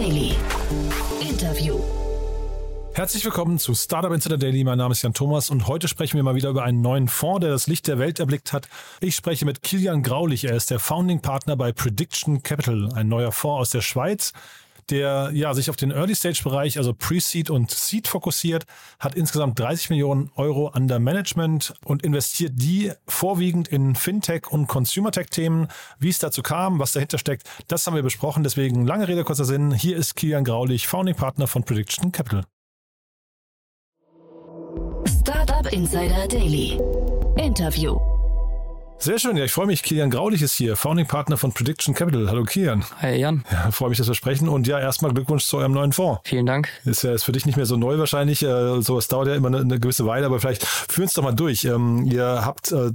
Daily. Interview. Herzlich willkommen zu Startup Insider Daily. Mein Name ist Jan Thomas und heute sprechen wir mal wieder über einen neuen Fonds, der das Licht der Welt erblickt hat. Ich spreche mit Kilian Graulich. Er ist der Founding Partner bei Prediction Capital, ein neuer Fonds aus der Schweiz, der ja, sich auf den Early-Stage-Bereich, also Pre-Seed und Seed fokussiert, hat insgesamt 30 Millionen Euro under Management und investiert die vorwiegend in Fintech- und Consumer-Tech-Themen. Wie es dazu kam, was dahinter steckt, das haben wir besprochen. Deswegen lange Rede, kurzer Sinn. Hier ist Kilian Graulich, Founding Partner von Prediction Capital. Startup Insider Daily. Interview. Sehr schön, ja, ich freue mich. Kilian Graulich ist hier, Founding Partner von Prediction Capital. Hallo Kilian. Hi Jan. Ja, freue mich, dass wir sprechen. Und ja, erstmal Glückwunsch zu eurem neuen Fonds. Vielen Dank. Ist ja ist für dich nicht mehr so neu wahrscheinlich. Äh, so, es dauert ja immer eine, eine gewisse Weile, aber vielleicht führen es doch mal durch. Ähm, ihr habt äh,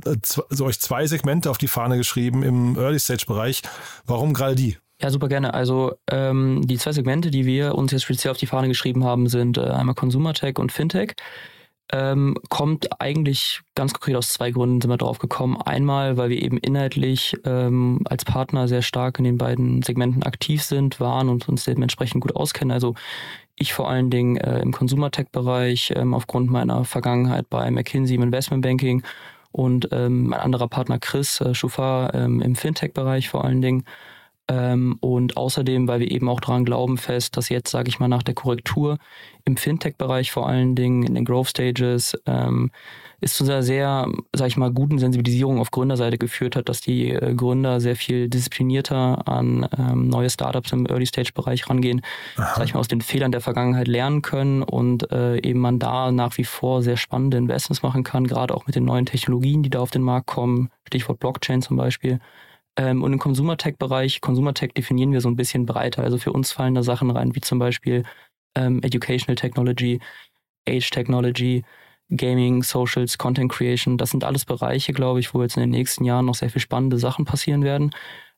so euch zwei Segmente auf die Fahne geschrieben im Early-Stage-Bereich. Warum gerade die? Ja, super gerne. Also ähm, die zwei Segmente, die wir uns jetzt speziell auf die Fahne geschrieben haben, sind äh, einmal Consumer Tech und Fintech ähm, kommt eigentlich ganz konkret aus zwei Gründen sind wir drauf gekommen. Einmal, weil wir eben inhaltlich ähm, als Partner sehr stark in den beiden Segmenten aktiv sind, waren und uns dementsprechend gut auskennen. Also ich vor allen Dingen äh, im Consumer Tech Bereich ähm, aufgrund meiner Vergangenheit bei McKinsey im Investment Banking und ähm, mein anderer Partner Chris äh, Schufar ähm, im Fintech Bereich vor allen Dingen. Ähm, und außerdem, weil wir eben auch daran glauben fest, dass jetzt, sage ich mal, nach der Korrektur im Fintech-Bereich vor allen Dingen, in den Growth Stages, ähm, ist zu einer sehr, sage ich mal, guten Sensibilisierung auf Gründerseite geführt hat, dass die äh, Gründer sehr viel disziplinierter an ähm, neue Startups im Early-Stage-Bereich rangehen, sage ich mal, aus den Fehlern der Vergangenheit lernen können und äh, eben man da nach wie vor sehr spannende Investments machen kann, gerade auch mit den neuen Technologien, die da auf den Markt kommen, Stichwort Blockchain zum Beispiel. Ähm, und im Consumer Tech-Bereich, Consumer Tech definieren wir so ein bisschen breiter. Also für uns fallen da Sachen rein, wie zum Beispiel ähm, Educational Technology, Age Technology, Gaming, Socials, Content Creation. Das sind alles Bereiche, glaube ich, wo jetzt in den nächsten Jahren noch sehr viel spannende Sachen passieren werden.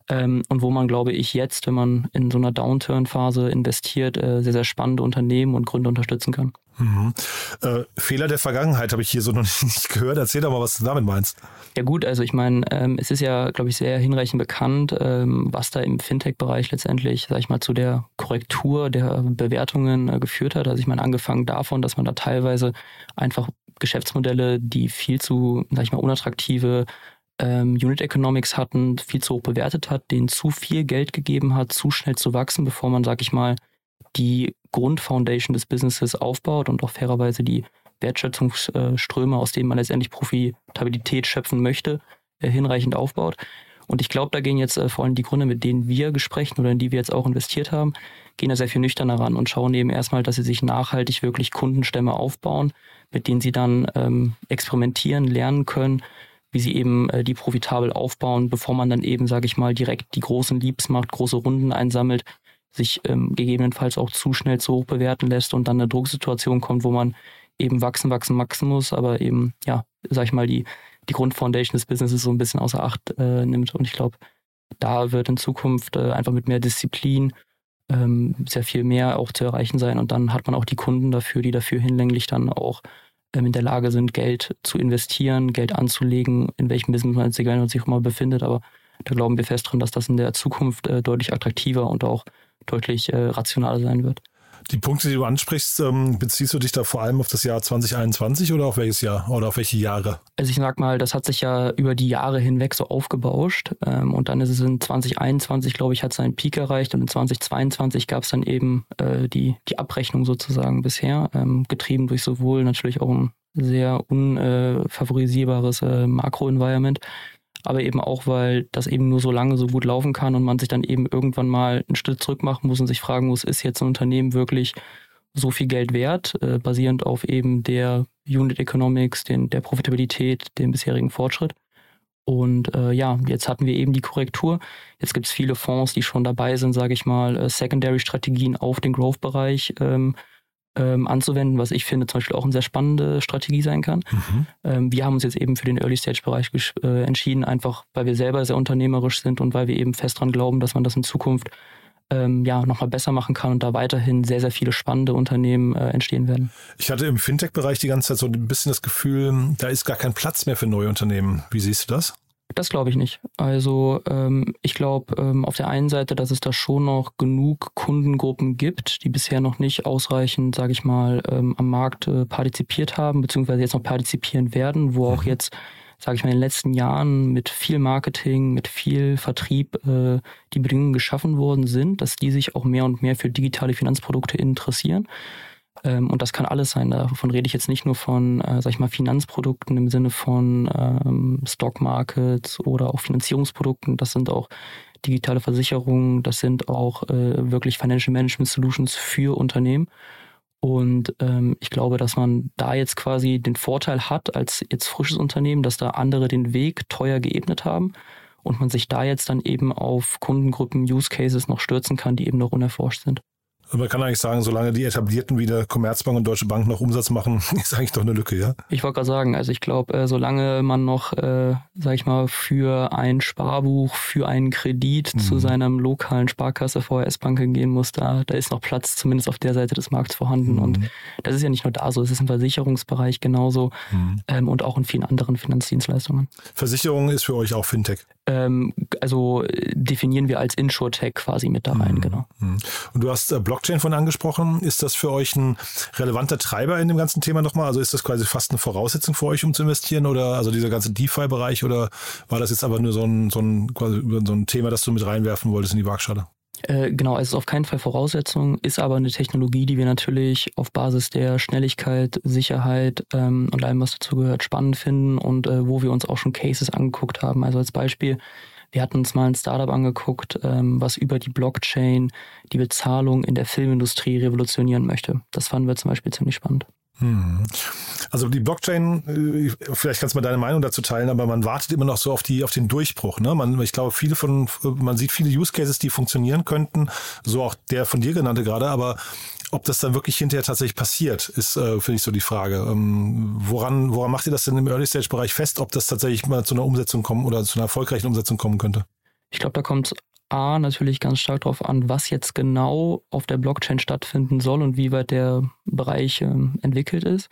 Ähm, und wo man, glaube ich, jetzt, wenn man in so einer Downturn-Phase investiert, äh, sehr, sehr spannende Unternehmen und Gründe unterstützen kann. Mhm. Äh, Fehler der Vergangenheit habe ich hier so noch nicht gehört. Erzähl doch mal, was du damit meinst. Ja gut, also ich meine, ähm, es ist ja, glaube ich, sehr hinreichend bekannt, ähm, was da im Fintech-Bereich letztendlich, sag ich mal, zu der Korrektur der Bewertungen äh, geführt hat. Also ich meine, angefangen davon, dass man da teilweise einfach Geschäftsmodelle, die viel zu, sag ich mal, unattraktive ähm, Unit Economics hatten, viel zu hoch bewertet hat, denen zu viel Geld gegeben hat, zu schnell zu wachsen, bevor man, sag ich mal, die Grundfoundation des Businesses aufbaut und auch fairerweise die Wertschöpfungsströme, aus denen man letztendlich Profitabilität schöpfen möchte, äh, hinreichend aufbaut. Und ich glaube, da gehen jetzt äh, vor allem die Gründe, mit denen wir gesprochen oder in die wir jetzt auch investiert haben, gehen da sehr viel nüchterner ran und schauen eben erstmal, dass sie sich nachhaltig wirklich Kundenstämme aufbauen, mit denen sie dann ähm, experimentieren, lernen können, wie sie eben äh, die profitabel aufbauen, bevor man dann eben, sage ich mal, direkt die großen Leaps macht, große Runden einsammelt, sich ähm, gegebenenfalls auch zu schnell zu hoch bewerten lässt und dann eine Drucksituation kommt, wo man eben wachsen, wachsen, wachsen muss, aber eben, ja, sag ich mal, die, die Grundfoundation des Businesses so ein bisschen außer Acht äh, nimmt. Und ich glaube, da wird in Zukunft äh, einfach mit mehr Disziplin ähm, sehr viel mehr auch zu erreichen sein. Und dann hat man auch die Kunden dafür, die dafür hinlänglich dann auch in der Lage sind, Geld zu investieren, Geld anzulegen, in welchem Business man sich immer befindet. Aber da glauben wir fest dran, dass das in der Zukunft äh, deutlich attraktiver und auch deutlich äh, rationaler sein wird. Die Punkte, die du ansprichst, ähm, beziehst du dich da vor allem auf das Jahr 2021 oder auf welches Jahr oder auf welche Jahre? Also ich sag mal, das hat sich ja über die Jahre hinweg so aufgebauscht ähm, und dann ist es in 2021, glaube ich, hat seinen Peak erreicht und in 2022 gab es dann eben äh, die, die Abrechnung sozusagen bisher, ähm, getrieben durch sowohl natürlich auch ein sehr unfavorisierbares äh, Makro-Environment, aber eben auch, weil das eben nur so lange so gut laufen kann und man sich dann eben irgendwann mal einen Schritt zurück machen muss und sich fragen muss, ist jetzt ein Unternehmen wirklich so viel Geld wert, äh, basierend auf eben der Unit Economics, den, der Profitabilität, dem bisherigen Fortschritt. Und äh, ja, jetzt hatten wir eben die Korrektur. Jetzt gibt es viele Fonds, die schon dabei sind, sage ich mal, äh, Secondary-Strategien auf den Growth-Bereich ähm, ähm, anzuwenden, was ich finde zum Beispiel auch eine sehr spannende Strategie sein kann. Mhm. Ähm, wir haben uns jetzt eben für den Early-Stage-Bereich äh, entschieden, einfach weil wir selber sehr unternehmerisch sind und weil wir eben fest daran glauben, dass man das in Zukunft ähm, ja, nochmal besser machen kann und da weiterhin sehr, sehr viele spannende Unternehmen äh, entstehen werden. Ich hatte im Fintech-Bereich die ganze Zeit so ein bisschen das Gefühl, da ist gar kein Platz mehr für neue Unternehmen. Wie siehst du das? Das glaube ich nicht. Also ähm, ich glaube ähm, auf der einen Seite, dass es da schon noch genug Kundengruppen gibt, die bisher noch nicht ausreichend, sage ich mal, ähm, am Markt äh, partizipiert haben, beziehungsweise jetzt noch partizipieren werden, wo auch mhm. jetzt, sage ich mal, in den letzten Jahren mit viel Marketing, mit viel Vertrieb äh, die Bedingungen geschaffen worden sind, dass die sich auch mehr und mehr für digitale Finanzprodukte interessieren. Ähm, und das kann alles sein. Davon rede ich jetzt nicht nur von, äh, sag ich mal, Finanzprodukten im Sinne von ähm, Stock Markets oder auch Finanzierungsprodukten. Das sind auch digitale Versicherungen, das sind auch äh, wirklich Financial Management Solutions für Unternehmen. Und ähm, ich glaube, dass man da jetzt quasi den Vorteil hat als jetzt frisches Unternehmen, dass da andere den Weg teuer geebnet haben und man sich da jetzt dann eben auf Kundengruppen, Use Cases noch stürzen kann, die eben noch unerforscht sind. Man kann eigentlich sagen, solange die etablierten wie der Commerzbank und Deutsche Bank noch Umsatz machen, ist eigentlich doch eine Lücke, ja? Ich wollte gerade sagen, also ich glaube, äh, solange man noch, äh, sag ich mal, für ein Sparbuch, für einen Kredit mhm. zu seinem lokalen Sparkasse VHS-Bank gehen muss, da, da ist noch Platz, zumindest auf der Seite des Markts vorhanden. Mhm. Und das ist ja nicht nur da so, es ist im Versicherungsbereich genauso mhm. ähm, und auch in vielen anderen Finanzdienstleistungen. Versicherung ist für euch auch Fintech? Ähm, also definieren wir als InsurTech quasi mit da rein, mhm. genau. Mhm. Und du hast äh, Blockchain von angesprochen. Ist das für euch ein relevanter Treiber in dem ganzen Thema nochmal? Also ist das quasi fast eine Voraussetzung für euch, um zu investieren oder also dieser ganze DeFi-Bereich oder war das jetzt aber nur so ein, so ein, quasi so ein Thema, das du mit reinwerfen wolltest in die Waagschale? Äh, genau, es ist auf keinen Fall Voraussetzung, ist aber eine Technologie, die wir natürlich auf Basis der Schnelligkeit, Sicherheit ähm, und allem, was dazu gehört, spannend finden und äh, wo wir uns auch schon Cases angeguckt haben. Also als Beispiel, wir hatten uns mal ein Startup angeguckt, ähm, was über die Blockchain die Bezahlung in der Filmindustrie revolutionieren möchte. Das fanden wir zum Beispiel ziemlich spannend. Hm. Also die Blockchain, äh, vielleicht kannst du mal deine Meinung dazu teilen, aber man wartet immer noch so auf die auf den Durchbruch. Ne? Man, ich glaube, viele von man sieht viele Use Cases, die funktionieren könnten, so auch der von dir genannte gerade, aber ob das dann wirklich hinterher tatsächlich passiert, ist, äh, finde ich, so die Frage. Ähm, woran, woran macht ihr das denn im Early-Stage-Bereich fest, ob das tatsächlich mal zu einer Umsetzung kommen oder zu einer erfolgreichen Umsetzung kommen könnte? Ich glaube, da kommt A natürlich ganz stark darauf an, was jetzt genau auf der Blockchain stattfinden soll und wie weit der Bereich ähm, entwickelt ist.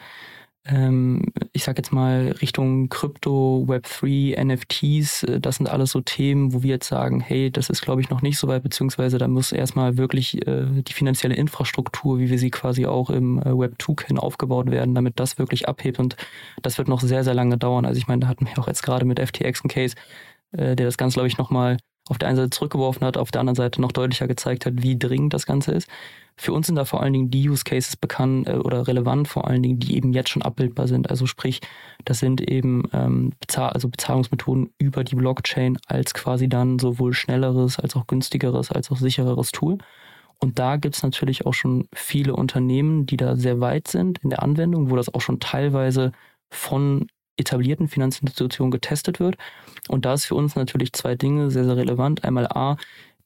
Ähm, ich sage jetzt mal Richtung Krypto, Web3, NFTs, äh, das sind alles so Themen, wo wir jetzt sagen, hey, das ist glaube ich noch nicht so weit, beziehungsweise da muss erstmal wirklich äh, die finanzielle Infrastruktur, wie wir sie quasi auch im äh, Web2 kennen, aufgebaut werden, damit das wirklich abhebt und das wird noch sehr, sehr lange dauern. Also ich meine, da hatten wir auch jetzt gerade mit FTX einen Case, äh, der das Ganze glaube ich nochmal auf der einen Seite zurückgeworfen hat, auf der anderen Seite noch deutlicher gezeigt hat, wie dringend das Ganze ist. Für uns sind da vor allen Dingen die Use Cases bekannt äh, oder relevant, vor allen Dingen, die eben jetzt schon abbildbar sind. Also sprich, das sind eben ähm, Bezahl also Bezahlungsmethoden über die Blockchain als quasi dann sowohl schnelleres als auch günstigeres als auch sichereres Tool. Und da gibt es natürlich auch schon viele Unternehmen, die da sehr weit sind in der Anwendung, wo das auch schon teilweise von etablierten Finanzinstitutionen getestet wird. Und da ist für uns natürlich zwei Dinge sehr, sehr relevant. Einmal A,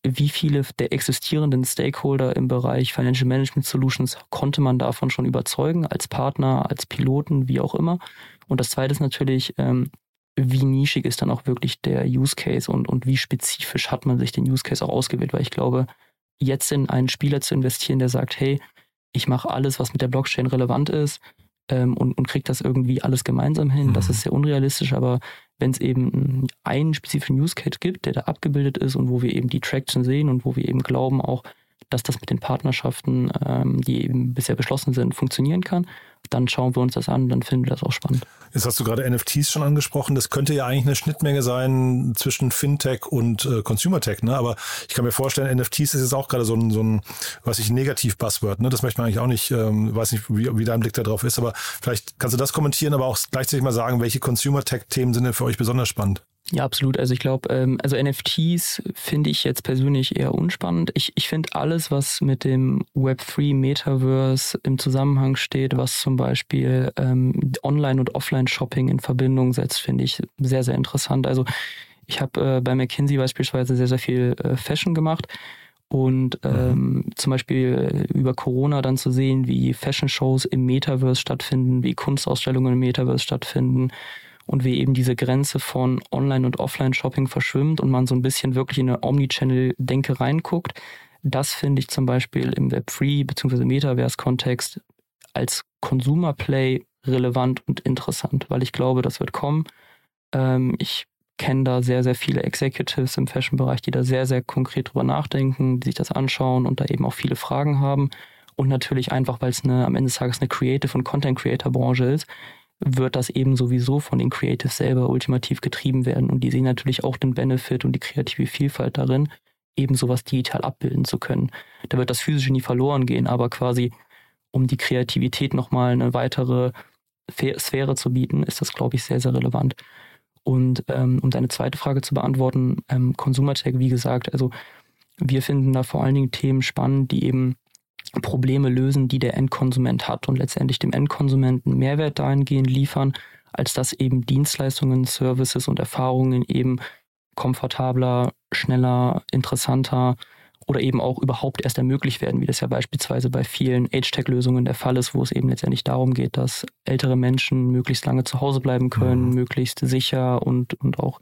wie viele der existierenden Stakeholder im Bereich Financial Management Solutions konnte man davon schon überzeugen, als Partner, als Piloten, wie auch immer. Und das zweite ist natürlich, ähm, wie nischig ist dann auch wirklich der Use Case und, und wie spezifisch hat man sich den Use Case auch ausgewählt, weil ich glaube, jetzt in einen Spieler zu investieren, der sagt, hey, ich mache alles, was mit der Blockchain relevant ist, ähm, und, und kriegt das irgendwie alles gemeinsam hin. Mhm. Das ist sehr unrealistisch, aber wenn es eben einen spezifischen Use Case gibt, der da abgebildet ist und wo wir eben die Traction sehen und wo wir eben glauben auch, dass das mit den Partnerschaften, ähm, die eben bisher beschlossen sind, funktionieren kann, dann schauen wir uns das an, dann finden wir das auch spannend. Jetzt hast du gerade NFTs schon angesprochen. Das könnte ja eigentlich eine Schnittmenge sein zwischen Fintech und äh, Consumer Tech, ne? Aber ich kann mir vorstellen, NFTs ist jetzt auch gerade so ein, so ein, was ich, Negativ-Buzzword, ne? Das möchte man eigentlich auch nicht, ähm, weiß nicht, wie, wie dein Blick da drauf ist, aber vielleicht kannst du das kommentieren, aber auch gleichzeitig mal sagen, welche Consumer Tech-Themen sind denn für euch besonders spannend? Ja, absolut. Also ich glaube, ähm, also NFTs finde ich jetzt persönlich eher unspannend. Ich, ich finde alles, was mit dem Web3 Metaverse im Zusammenhang steht, was zum Beispiel ähm, Online- und Offline-Shopping in Verbindung setzt, finde ich sehr, sehr interessant. Also ich habe äh, bei McKinsey beispielsweise sehr, sehr viel äh, Fashion gemacht. Und mhm. ähm, zum Beispiel über Corona dann zu sehen, wie Fashion-Shows im Metaverse stattfinden, wie Kunstausstellungen im Metaverse stattfinden, und wie eben diese Grenze von Online- und Offline-Shopping verschwimmt und man so ein bisschen wirklich in eine Omnichannel-Denke reinguckt. Das finde ich zum Beispiel im Web3 bzw. Metaverse-Kontext als Consumer-Play relevant und interessant, weil ich glaube, das wird kommen. Ähm, ich kenne da sehr, sehr viele Executives im Fashion-Bereich, die da sehr, sehr konkret drüber nachdenken, die sich das anschauen und da eben auch viele Fragen haben. Und natürlich einfach, weil es am Ende des Tages eine Creative- und Content-Creator-Branche ist, wird das eben sowieso von den Creatives selber ultimativ getrieben werden. Und die sehen natürlich auch den Benefit und die kreative Vielfalt darin, eben sowas digital abbilden zu können. Da wird das Physische nie verloren gehen, aber quasi um die Kreativität nochmal eine weitere Sphäre zu bieten, ist das, glaube ich, sehr, sehr relevant. Und ähm, um deine zweite Frage zu beantworten, ähm, Consumer-Tech, wie gesagt, also wir finden da vor allen Dingen Themen spannend, die eben Probleme lösen, die der Endkonsument hat und letztendlich dem Endkonsumenten Mehrwert dahingehend liefern, als dass eben Dienstleistungen, Services und Erfahrungen eben komfortabler, schneller, interessanter oder eben auch überhaupt erst ermöglicht werden, wie das ja beispielsweise bei vielen Age-Tech-Lösungen der Fall ist, wo es eben letztendlich darum geht, dass ältere Menschen möglichst lange zu Hause bleiben können, mhm. möglichst sicher und, und auch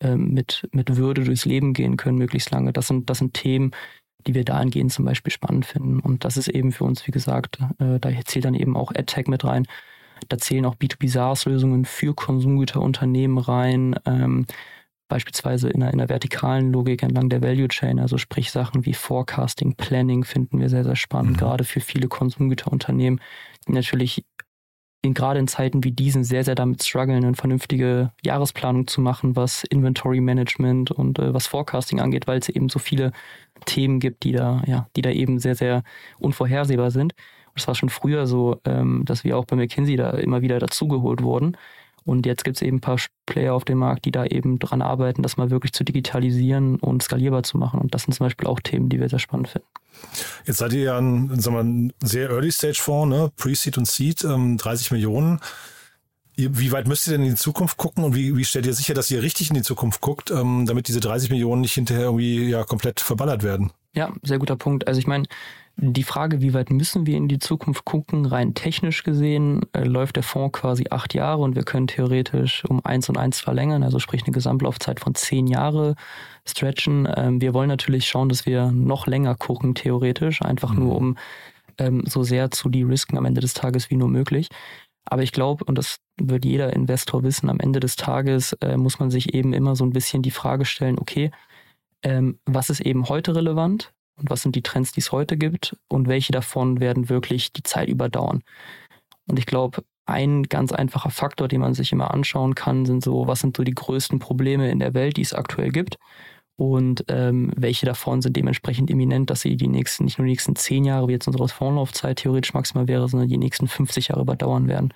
ähm, mit, mit Würde durchs Leben gehen können, möglichst lange. Das sind, das sind Themen, die wir dahingehend zum Beispiel spannend finden. Und das ist eben für uns, wie gesagt, äh, da zählt dann eben auch AdTech mit rein. Da zählen auch B2B SaaS-Lösungen für Konsumgüterunternehmen rein. Ähm, beispielsweise in einer, in einer vertikalen Logik entlang der Value Chain, also sprich Sachen wie Forecasting, Planning finden wir sehr, sehr spannend, mhm. gerade für viele Konsumgüterunternehmen, die natürlich in, gerade in Zeiten wie diesen sehr, sehr damit strugglen, eine vernünftige Jahresplanung zu machen, was Inventory Management und äh, was Forecasting angeht, weil es eben so viele Themen gibt, die da, ja, die da eben sehr, sehr unvorhersehbar sind. Das war schon früher so, ähm, dass wir auch bei McKinsey da immer wieder dazugeholt wurden. Und jetzt gibt es eben ein paar Player auf dem Markt, die da eben dran arbeiten, das mal wirklich zu digitalisieren und skalierbar zu machen. Und das sind zum Beispiel auch Themen, die wir sehr spannend finden. Jetzt seid ihr ja ein, sehr Early-Stage-Fonds, ne? Pre-Seed und Seed, ähm, 30 Millionen. Wie weit müsst ihr denn in die Zukunft gucken und wie, wie stellt ihr sicher, dass ihr richtig in die Zukunft guckt, ähm, damit diese 30 Millionen nicht hinterher irgendwie ja komplett verballert werden? Ja, sehr guter Punkt. Also ich meine, die Frage, wie weit müssen wir in die Zukunft gucken, rein technisch gesehen, äh, läuft der Fonds quasi acht Jahre und wir können theoretisch um eins und eins verlängern, also sprich eine Gesamtlaufzeit von zehn Jahre stretchen. Ähm, wir wollen natürlich schauen, dass wir noch länger gucken, theoretisch, einfach mhm. nur um ähm, so sehr zu de-risken am Ende des Tages wie nur möglich. Aber ich glaube, und das wird jeder Investor wissen, am Ende des Tages äh, muss man sich eben immer so ein bisschen die Frage stellen, okay, ähm, was ist eben heute relevant? und was sind die Trends, die es heute gibt und welche davon werden wirklich die Zeit überdauern. Und ich glaube, ein ganz einfacher Faktor, den man sich immer anschauen kann, sind so, was sind so die größten Probleme in der Welt, die es aktuell gibt und ähm, welche davon sind dementsprechend imminent, dass sie die nächsten, nicht nur die nächsten zehn Jahre, wie jetzt unsere Fondslaufzeit theoretisch maximal wäre, sondern die nächsten 50 Jahre überdauern werden.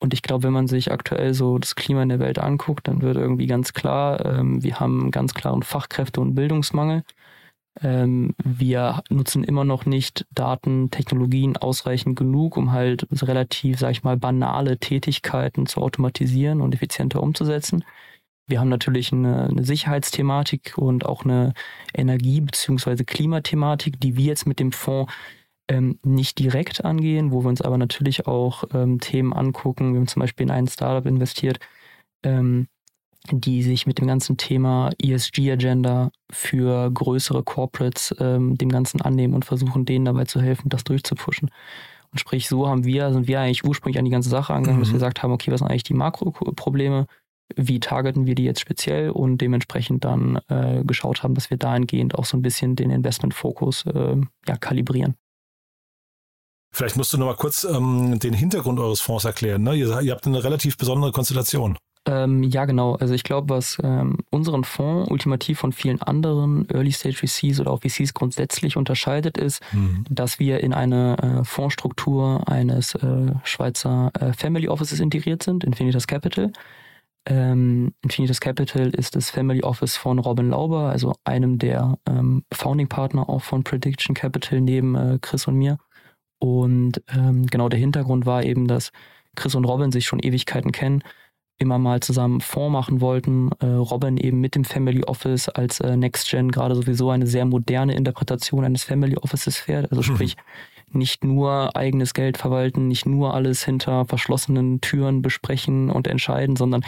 Und ich glaube, wenn man sich aktuell so das Klima in der Welt anguckt, dann wird irgendwie ganz klar, ähm, wir haben ganz klaren Fachkräfte- und Bildungsmangel. Ähm, wir nutzen immer noch nicht Daten, Technologien ausreichend genug, um halt relativ, sag ich mal, banale Tätigkeiten zu automatisieren und effizienter umzusetzen. Wir haben natürlich eine, eine Sicherheitsthematik und auch eine Energie- bzw. Klimathematik, die wir jetzt mit dem Fonds ähm, nicht direkt angehen, wo wir uns aber natürlich auch ähm, Themen angucken. Wir haben zum Beispiel in ein Startup investiert, ähm, die sich mit dem ganzen Thema ESG-Agenda für größere Corporates ähm, dem Ganzen annehmen und versuchen, denen dabei zu helfen, das durchzupushen. Und sprich, so haben wir, sind wir eigentlich ursprünglich an die ganze Sache angegangen, mhm. dass wir gesagt haben, okay, was sind eigentlich die Makroprobleme? Wie targeten wir die jetzt speziell und dementsprechend dann äh, geschaut haben, dass wir dahingehend auch so ein bisschen den Investmentfokus äh, ja, kalibrieren. Vielleicht musst du noch mal kurz ähm, den Hintergrund eures Fonds erklären. Ne? Ihr, ihr habt eine relativ besondere Konstellation. Ähm, ja, genau. Also ich glaube, was ähm, unseren Fonds ultimativ von vielen anderen Early-Stage-VCs oder auch VCs grundsätzlich unterscheidet, ist, mhm. dass wir in eine äh, Fondsstruktur eines äh, Schweizer äh, Family Offices integriert sind, Infinitas Capital. Ähm, Infinitas Capital ist das Family Office von Robin Lauber, also einem der ähm, Founding-Partner auch von Prediction Capital neben äh, Chris und mir. Und ähm, genau der Hintergrund war eben, dass Chris und Robin sich schon Ewigkeiten kennen immer mal zusammen Fonds machen wollten. Äh, Robin eben mit dem Family Office als äh, Next Gen gerade sowieso eine sehr moderne Interpretation eines Family Offices fährt. Also mhm. sprich, nicht nur eigenes Geld verwalten, nicht nur alles hinter verschlossenen Türen besprechen und entscheiden, sondern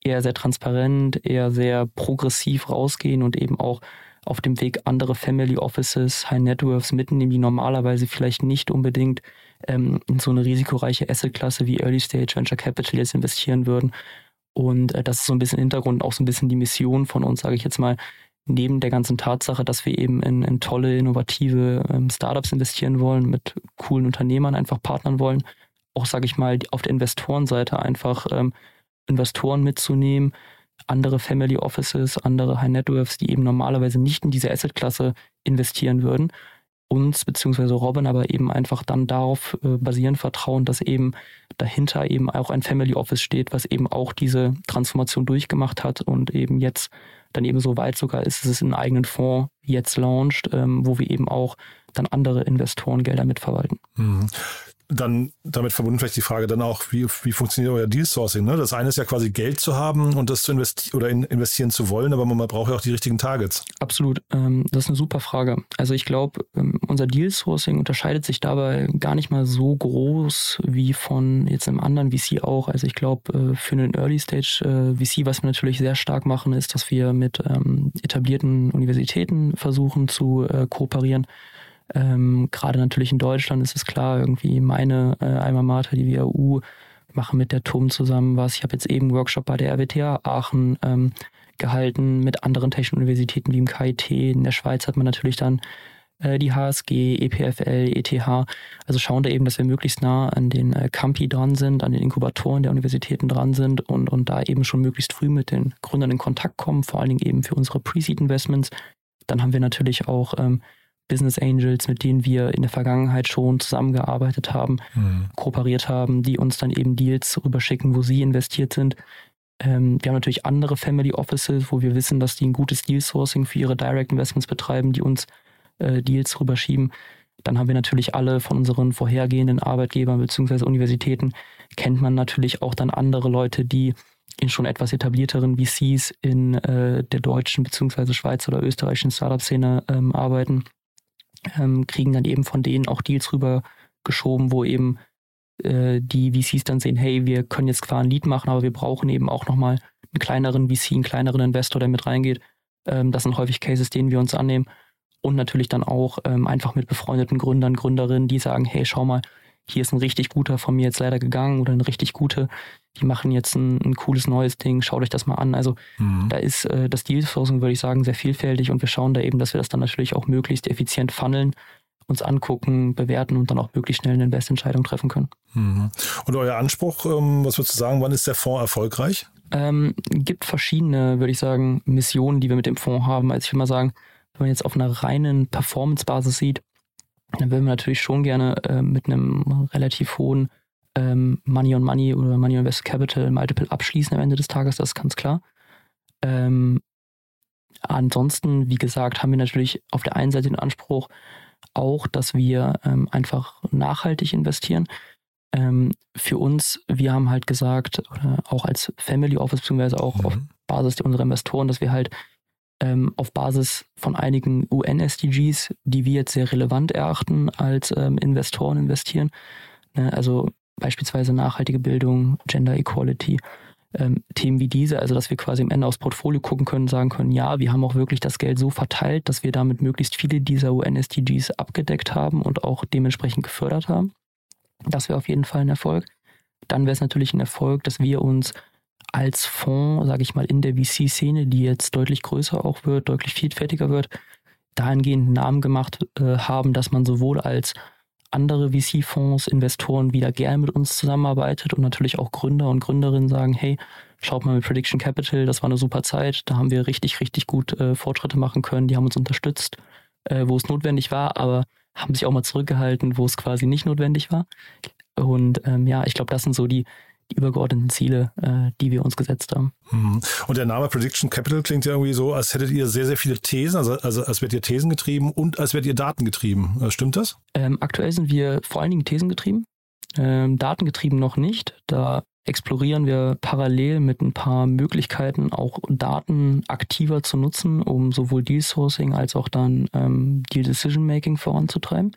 eher sehr transparent, eher sehr progressiv rausgehen und eben auch auf dem Weg andere Family Offices, High Networks mitnehmen, die normalerweise vielleicht nicht unbedingt ähm, in so eine risikoreiche Assetklasse wie Early Stage Venture Capital jetzt investieren würden. Und äh, das ist so ein bisschen Hintergrund, auch so ein bisschen die Mission von uns, sage ich jetzt mal, neben der ganzen Tatsache, dass wir eben in, in tolle, innovative ähm, Startups investieren wollen, mit coolen Unternehmern einfach partnern wollen, auch, sage ich mal, auf der Investorenseite einfach ähm, Investoren mitzunehmen, andere Family Offices, andere High Networks, die eben normalerweise nicht in diese Assetklasse investieren würden, uns beziehungsweise Robin aber eben einfach dann darauf äh, basieren vertrauen, dass eben dahinter eben auch ein Family Office steht, was eben auch diese Transformation durchgemacht hat und eben jetzt dann eben so weit sogar ist, dass es einen eigenen Fonds jetzt launcht, ähm, wo wir eben auch dann andere Investorengelder mitverwalten. Mhm dann damit verbunden vielleicht die Frage dann auch, wie, wie funktioniert euer Deal Sourcing? Ne? Das eine ist ja quasi Geld zu haben und das zu investieren oder in, investieren zu wollen, aber man, braucht ja auch die richtigen Targets. Absolut. Ähm, das ist eine super Frage. Also ich glaube, ähm, unser Deal Sourcing unterscheidet sich dabei gar nicht mal so groß wie von jetzt einem anderen VC auch. Also ich glaube, äh, für einen Early Stage äh, VC, was wir natürlich sehr stark machen, ist, dass wir mit ähm, etablierten Universitäten versuchen zu äh, kooperieren ähm, Gerade natürlich in Deutschland ist es klar, irgendwie meine äh, Alma Mater, die WAU, machen mit der TUM zusammen was. Ich habe jetzt eben einen Workshop bei der RWTH Aachen ähm, gehalten mit anderen technischen Universitäten wie im KIT. In der Schweiz hat man natürlich dann äh, die HSG, EPFL, ETH. Also schauen da eben, dass wir möglichst nah an den äh, Campi dran sind, an den Inkubatoren der Universitäten dran sind und, und da eben schon möglichst früh mit den Gründern in Kontakt kommen, vor allen Dingen eben für unsere Pre-Seed-Investments. Dann haben wir natürlich auch ähm, Business Angels, mit denen wir in der Vergangenheit schon zusammengearbeitet haben, mhm. kooperiert haben, die uns dann eben Deals rüberschicken, wo sie investiert sind. Ähm, wir haben natürlich andere Family Offices, wo wir wissen, dass die ein gutes Deal Sourcing für ihre Direct Investments betreiben, die uns äh, Deals rüberschieben. Dann haben wir natürlich alle von unseren vorhergehenden Arbeitgebern bzw. Universitäten, kennt man natürlich auch dann andere Leute, die in schon etwas etablierteren VCs in äh, der deutschen bzw. Schweizer oder österreichischen Startup-Szene ähm, arbeiten ähm, kriegen dann eben von denen auch Deals rübergeschoben, wo eben äh, die VCs dann sehen, hey, wir können jetzt zwar ein Lead machen, aber wir brauchen eben auch nochmal einen kleineren VC, einen kleineren Investor, der mit reingeht. Ähm, das sind häufig Cases, denen wir uns annehmen. Und natürlich dann auch ähm, einfach mit befreundeten Gründern, Gründerinnen, die sagen, hey, schau mal, hier ist ein richtig guter von mir jetzt leider gegangen oder eine richtig gute, die machen jetzt ein, ein cooles neues Ding, schaut euch das mal an. Also mhm. da ist äh, das Deal-Sourcing, würde ich sagen, sehr vielfältig und wir schauen da eben, dass wir das dann natürlich auch möglichst effizient funneln, uns angucken, bewerten und dann auch möglichst schnell eine Investentscheidung treffen können. Mhm. Und euer Anspruch, ähm, was würdest du sagen, wann ist der Fonds erfolgreich? Ähm, gibt verschiedene, würde ich sagen, Missionen, die wir mit dem Fonds haben. Also ich würde mal sagen, wenn man jetzt auf einer reinen Performance-Basis sieht, dann würden wir natürlich schon gerne äh, mit einem relativ hohen ähm, Money on Money oder Money on Invest Capital Multiple abschließen am Ende des Tages, das ist ganz klar. Ähm, ansonsten, wie gesagt, haben wir natürlich auf der einen Seite den Anspruch auch, dass wir ähm, einfach nachhaltig investieren. Ähm, für uns, wir haben halt gesagt, oder auch als Family Office, beziehungsweise auch mhm. auf Basis unserer Investoren, dass wir halt ähm, auf Basis von einigen UN-SDGs, die wir jetzt sehr relevant erachten, als ähm, Investoren investieren. Ne? Also beispielsweise nachhaltige Bildung, Gender Equality, ähm, Themen wie diese, also dass wir quasi am Ende aufs Portfolio gucken können, sagen können, ja, wir haben auch wirklich das Geld so verteilt, dass wir damit möglichst viele dieser UN-SDGs abgedeckt haben und auch dementsprechend gefördert haben. Das wäre auf jeden Fall ein Erfolg. Dann wäre es natürlich ein Erfolg, dass wir uns als Fonds, sage ich mal, in der VC-Szene, die jetzt deutlich größer auch wird, deutlich vielfältiger wird, dahingehend Namen gemacht äh, haben, dass man sowohl als andere VC-Fonds, Investoren wieder gerne mit uns zusammenarbeitet und natürlich auch Gründer und Gründerinnen sagen, hey, schaut mal mit Prediction Capital, das war eine super Zeit, da haben wir richtig, richtig gut äh, Fortschritte machen können, die haben uns unterstützt, äh, wo es notwendig war, aber haben sich auch mal zurückgehalten, wo es quasi nicht notwendig war. Und ähm, ja, ich glaube, das sind so die, die übergeordneten Ziele, äh, die wir uns gesetzt haben. Mhm. Und der Name Prediction Capital klingt ja irgendwie so, als hättet ihr sehr, sehr viele Thesen, also, also als wärt ihr Thesen getrieben und als wärt ihr Daten getrieben. Äh, stimmt das? Ähm, aktuell sind wir vor allen Dingen Thesen getrieben, ähm, Datengetrieben noch nicht. Da explorieren wir parallel mit ein paar Möglichkeiten, auch Daten aktiver zu nutzen, um sowohl Deal Sourcing als auch dann ähm, Deal Decision Making voranzutreiben.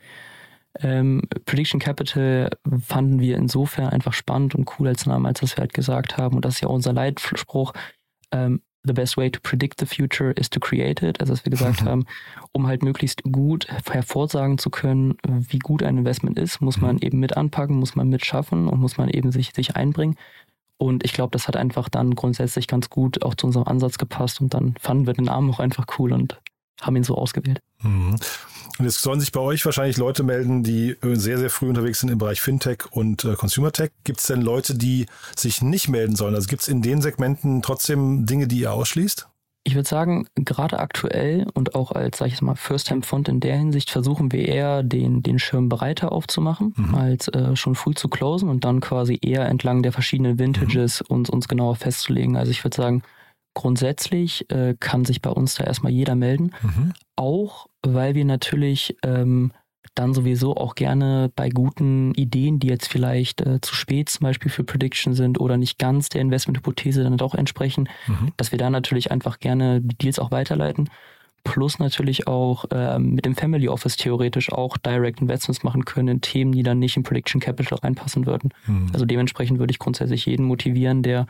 Ähm, Prediction Capital fanden wir insofern einfach spannend und cool als Namen, als dass wir halt gesagt haben, und das ist ja unser Leitspruch, ähm, the best way to predict the future is to create it. Also, dass wir gesagt mhm. haben, um halt möglichst gut hervorsagen zu können, wie gut ein Investment ist, muss man mhm. eben mit anpacken, muss man mitschaffen und muss man eben sich, sich einbringen. Und ich glaube, das hat einfach dann grundsätzlich ganz gut auch zu unserem Ansatz gepasst und dann fanden wir den Namen auch einfach cool und haben ihn so ausgewählt. Mhm. Und jetzt sollen sich bei euch wahrscheinlich Leute melden, die sehr, sehr früh unterwegs sind im Bereich Fintech und äh, Consumer Tech. Gibt es denn Leute, die sich nicht melden sollen? Also gibt es in den Segmenten trotzdem Dinge, die ihr ausschließt? Ich würde sagen, gerade aktuell und auch als, sag ich mal, First-Time-Fund in der Hinsicht versuchen wir eher, den, den Schirm breiter aufzumachen, mhm. als äh, schon früh zu closen und dann quasi eher entlang der verschiedenen Vintages mhm. uns, uns genauer festzulegen. Also ich würde sagen, grundsätzlich äh, kann sich bei uns da erstmal jeder melden. Mhm. Auch weil wir natürlich ähm, dann sowieso auch gerne bei guten Ideen, die jetzt vielleicht äh, zu spät zum Beispiel für Prediction sind oder nicht ganz der Investmenthypothese dann doch entsprechen, mhm. dass wir da natürlich einfach gerne die Deals auch weiterleiten. Plus natürlich auch äh, mit dem Family Office theoretisch auch Direct Investments machen können in Themen, die dann nicht in Prediction Capital reinpassen würden. Mhm. Also dementsprechend würde ich grundsätzlich jeden motivieren, der,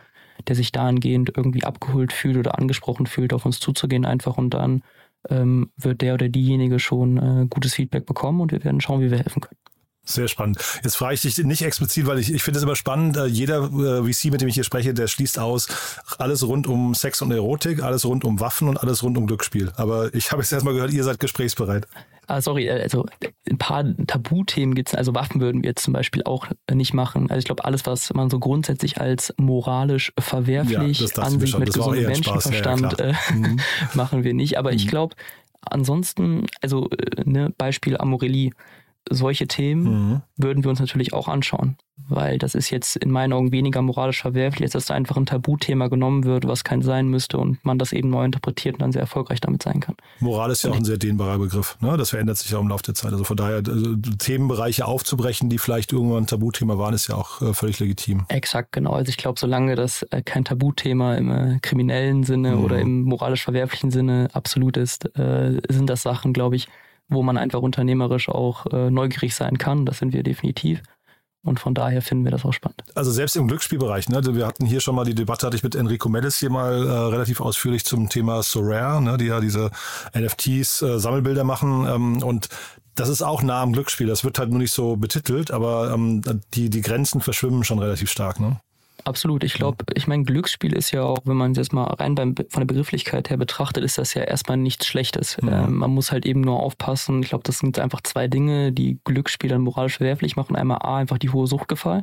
der sich dahingehend irgendwie abgeholt fühlt oder angesprochen fühlt, auf uns zuzugehen einfach und dann ähm, wird der oder diejenige schon äh, gutes Feedback bekommen und wir werden schauen, wie wir helfen können. Sehr spannend. Jetzt frage ich dich nicht explizit, weil ich, ich finde es immer spannend. Äh, jeder äh, VC, mit dem ich hier spreche, der schließt aus alles rund um Sex und Erotik, alles rund um Waffen und alles rund um Glücksspiel. Aber ich habe jetzt erstmal gehört, ihr seid gesprächsbereit. Ah, sorry, äh, also ein paar Tabuthemen gibt es. Also Waffen würden wir jetzt zum Beispiel auch nicht machen. Also ich glaube, alles, was man so grundsätzlich als moralisch verwerflich ja, ansieht mit gesundem Menschenverstand, ja, äh, mhm. machen wir nicht. Aber mhm. ich glaube, ansonsten, also ne, Beispiel Amorelie solche Themen mhm. würden wir uns natürlich auch anschauen, weil das ist jetzt in meinen Augen weniger moralisch verwerflich, als dass da einfach ein Tabuthema genommen wird, was kein sein müsste und man das eben neu interpretiert und dann sehr erfolgreich damit sein kann. Moral ist ja auch ein sehr dehnbarer Begriff. Ne? Das verändert sich ja im Laufe der Zeit. Also von daher also Themenbereiche aufzubrechen, die vielleicht irgendwann ein Tabuthema waren, ist ja auch äh, völlig legitim. Exakt, genau. Also ich glaube, solange das äh, kein Tabuthema im äh, kriminellen Sinne mhm. oder im moralisch verwerflichen Sinne absolut ist, äh, sind das Sachen, glaube ich, wo man einfach unternehmerisch auch äh, neugierig sein kann. Das sind wir definitiv. Und von daher finden wir das auch spannend. Also selbst im Glücksspielbereich, ne? Wir hatten hier schon mal die Debatte, hatte ich mit Enrico Mellis hier mal äh, relativ ausführlich zum Thema Sorare, ne? die ja diese NFTs äh, Sammelbilder machen. Ähm, und das ist auch nah am Glücksspiel. Das wird halt nur nicht so betitelt, aber ähm, die, die Grenzen verschwimmen schon relativ stark, ne? Absolut. Ich glaube, ich meine, Glücksspiel ist ja auch, wenn man das mal rein beim, von der Begrifflichkeit her betrachtet, ist das ja erstmal nichts Schlechtes. Ja. Ähm, man muss halt eben nur aufpassen. Ich glaube, das sind einfach zwei Dinge, die Glücksspiel dann moralisch verwerflich machen. Einmal A, einfach die hohe Suchtgefahr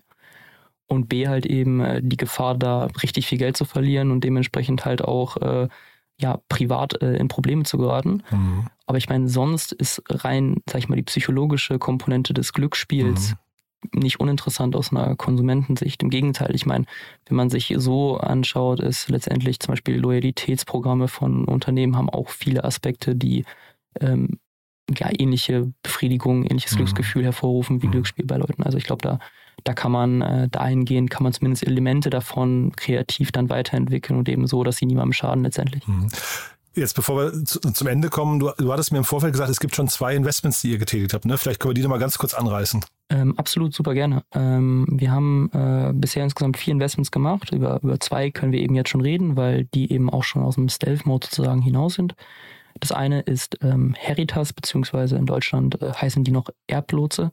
und B, halt eben äh, die Gefahr, da richtig viel Geld zu verlieren und dementsprechend halt auch äh, ja, privat äh, in Probleme zu geraten. Mhm. Aber ich meine, sonst ist rein, sag ich mal, die psychologische Komponente des Glücksspiels mhm nicht uninteressant aus einer Konsumentensicht. Im Gegenteil, ich meine, wenn man sich so anschaut, ist letztendlich zum Beispiel Loyalitätsprogramme von Unternehmen haben auch viele Aspekte, die ähm, ja, ähnliche Befriedigung, ähnliches mhm. Glücksgefühl hervorrufen wie mhm. Glücksspiel bei Leuten. Also ich glaube, da, da kann man äh, dahingehend, kann man zumindest Elemente davon kreativ dann weiterentwickeln und eben so, dass sie niemandem schaden letztendlich. Mhm. Jetzt, bevor wir zu, zum Ende kommen, du, du hattest mir im Vorfeld gesagt, es gibt schon zwei Investments, die ihr getätigt habt. Ne? Vielleicht können wir die noch mal ganz kurz anreißen. Ähm, absolut, super gerne. Ähm, wir haben äh, bisher insgesamt vier Investments gemacht. Über, über zwei können wir eben jetzt schon reden, weil die eben auch schon aus dem Stealth-Mode sozusagen hinaus sind. Das eine ist ähm, Heritas, beziehungsweise in Deutschland äh, heißen die noch Erblotse.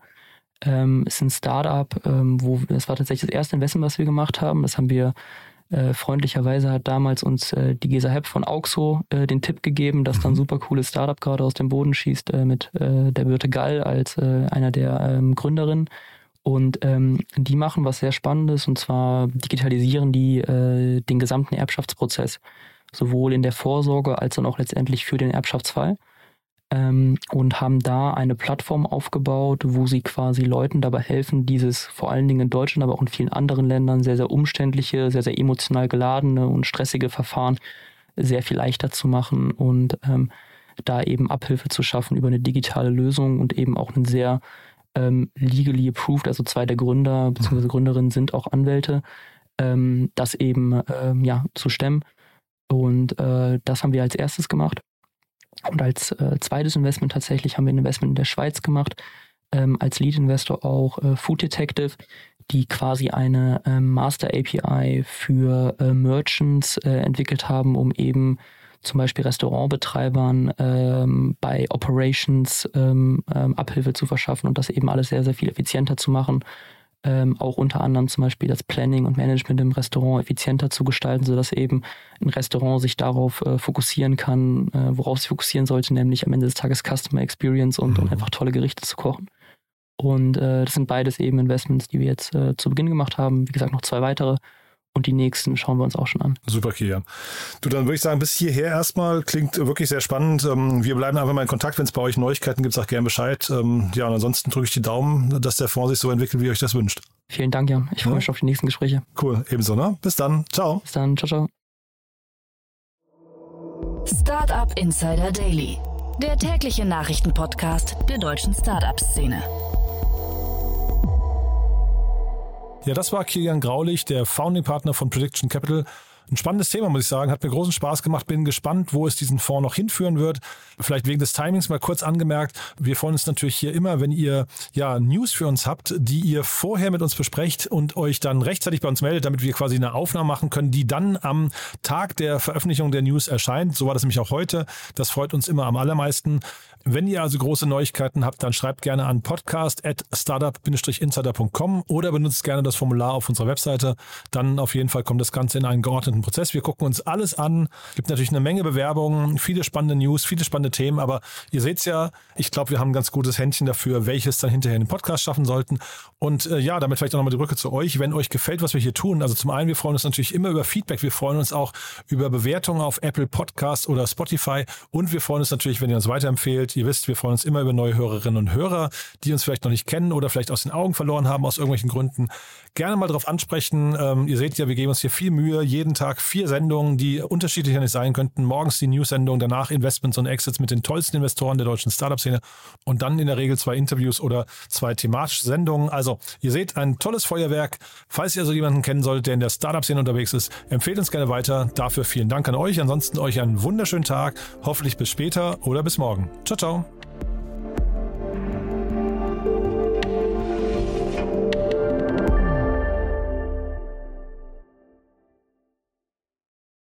Ähm, ist ein Startup, ähm, wo das war tatsächlich das erste Investment, was wir gemacht haben. Das haben wir äh, freundlicherweise hat damals uns äh, die Gesa Hepp von Auxo äh, den Tipp gegeben, dass dann mhm. super cooles Startup gerade aus dem Boden schießt äh, mit äh, der Birte Gall als einer der ähm, Gründerinnen. Und ähm, die machen was sehr Spannendes und zwar digitalisieren die den gesamten Erbschaftsprozess, sowohl in der Vorsorge als dann auch letztendlich für den Erbschaftsfall ähm, und haben da eine Plattform aufgebaut, wo sie quasi Leuten dabei helfen, dieses vor allen Dingen in Deutschland, aber auch in vielen anderen Ländern sehr, sehr umständliche, sehr, sehr emotional geladene und stressige Verfahren sehr viel leichter zu machen und ähm, da eben Abhilfe zu schaffen über eine digitale Lösung und eben auch einen sehr ähm, legally approved, also zwei der Gründer bzw. Gründerinnen sind auch Anwälte, ähm, das eben ähm, ja zu stemmen. Und äh, das haben wir als erstes gemacht. Und als äh, zweites Investment tatsächlich haben wir ein Investment in der Schweiz gemacht, ähm, als Lead-Investor auch äh, Food Detective, die quasi eine ähm, Master API für äh, Merchants äh, entwickelt haben, um eben zum Beispiel Restaurantbetreibern ähm, bei Operations ähm, ähm, Abhilfe zu verschaffen und das eben alles sehr, sehr viel effizienter zu machen. Ähm, auch unter anderem zum Beispiel das Planning und Management im Restaurant effizienter zu gestalten, sodass eben ein Restaurant sich darauf äh, fokussieren kann, äh, worauf es fokussieren sollte, nämlich am Ende des Tages Customer Experience und, mhm. und einfach tolle Gerichte zu kochen. Und äh, das sind beides eben Investments, die wir jetzt äh, zu Beginn gemacht haben. Wie gesagt, noch zwei weitere. Und die nächsten schauen wir uns auch schon an. Super, Kilian. Du, dann würde ich sagen, bis hierher erstmal. Klingt wirklich sehr spannend. Ähm, wir bleiben einfach mal in Kontakt. Wenn es bei euch Neuigkeiten gibt, sagt gerne Bescheid. Ähm, ja, und ansonsten drücke ich die Daumen, dass der Fonds sich so entwickelt, wie ihr euch das wünscht. Vielen Dank, Jan. Ich freue mich auf die nächsten Gespräche. Cool, ebenso, ne? Bis dann. Ciao. Bis dann. Ciao, ciao. Startup Insider Daily, der tägliche Nachrichtenpodcast der deutschen Startup-Szene. Ja, das war Kilian Graulich, der Founding Partner von Prediction Capital. Ein spannendes Thema, muss ich sagen. Hat mir großen Spaß gemacht. Bin gespannt, wo es diesen Fonds noch hinführen wird. Vielleicht wegen des Timings mal kurz angemerkt. Wir freuen uns natürlich hier immer, wenn ihr ja News für uns habt, die ihr vorher mit uns besprecht und euch dann rechtzeitig bei uns meldet, damit wir quasi eine Aufnahme machen können, die dann am Tag der Veröffentlichung der News erscheint. So war das nämlich auch heute. Das freut uns immer am allermeisten. Wenn ihr also große Neuigkeiten habt, dann schreibt gerne an podcast.startup-insider.com oder benutzt gerne das Formular auf unserer Webseite. Dann auf jeden Fall kommt das Ganze in einen geordneten Prozess. Wir gucken uns alles an. Es gibt natürlich eine Menge Bewerbungen, viele spannende News, viele spannende Themen, aber ihr seht es ja, ich glaube, wir haben ein ganz gutes Händchen dafür, welches dann hinterher in den Podcast schaffen sollten. Und äh, ja, damit vielleicht auch nochmal die Brücke zu euch. Wenn euch gefällt, was wir hier tun, also zum einen, wir freuen uns natürlich immer über Feedback. Wir freuen uns auch über Bewertungen auf Apple Podcasts oder Spotify und wir freuen uns natürlich, wenn ihr uns weiterempfehlt Ihr wisst, wir freuen uns immer über neue Hörerinnen und Hörer, die uns vielleicht noch nicht kennen oder vielleicht aus den Augen verloren haben aus irgendwelchen Gründen. Gerne mal darauf ansprechen. Ähm, ihr seht ja, wir geben uns hier viel Mühe. Jeden Tag vier Sendungen, die unterschiedlicher nicht sein könnten. Morgens die News-Sendung, danach Investments und Exits mit den tollsten Investoren der deutschen Startup-Szene und dann in der Regel zwei Interviews oder zwei thematische Sendungen. Also, ihr seht, ein tolles Feuerwerk. Falls ihr also jemanden kennen solltet, der in der Startup-Szene unterwegs ist, empfehlt uns gerne weiter. Dafür vielen Dank an euch. Ansonsten euch einen wunderschönen Tag. Hoffentlich bis später oder bis morgen. Ciao, ciao.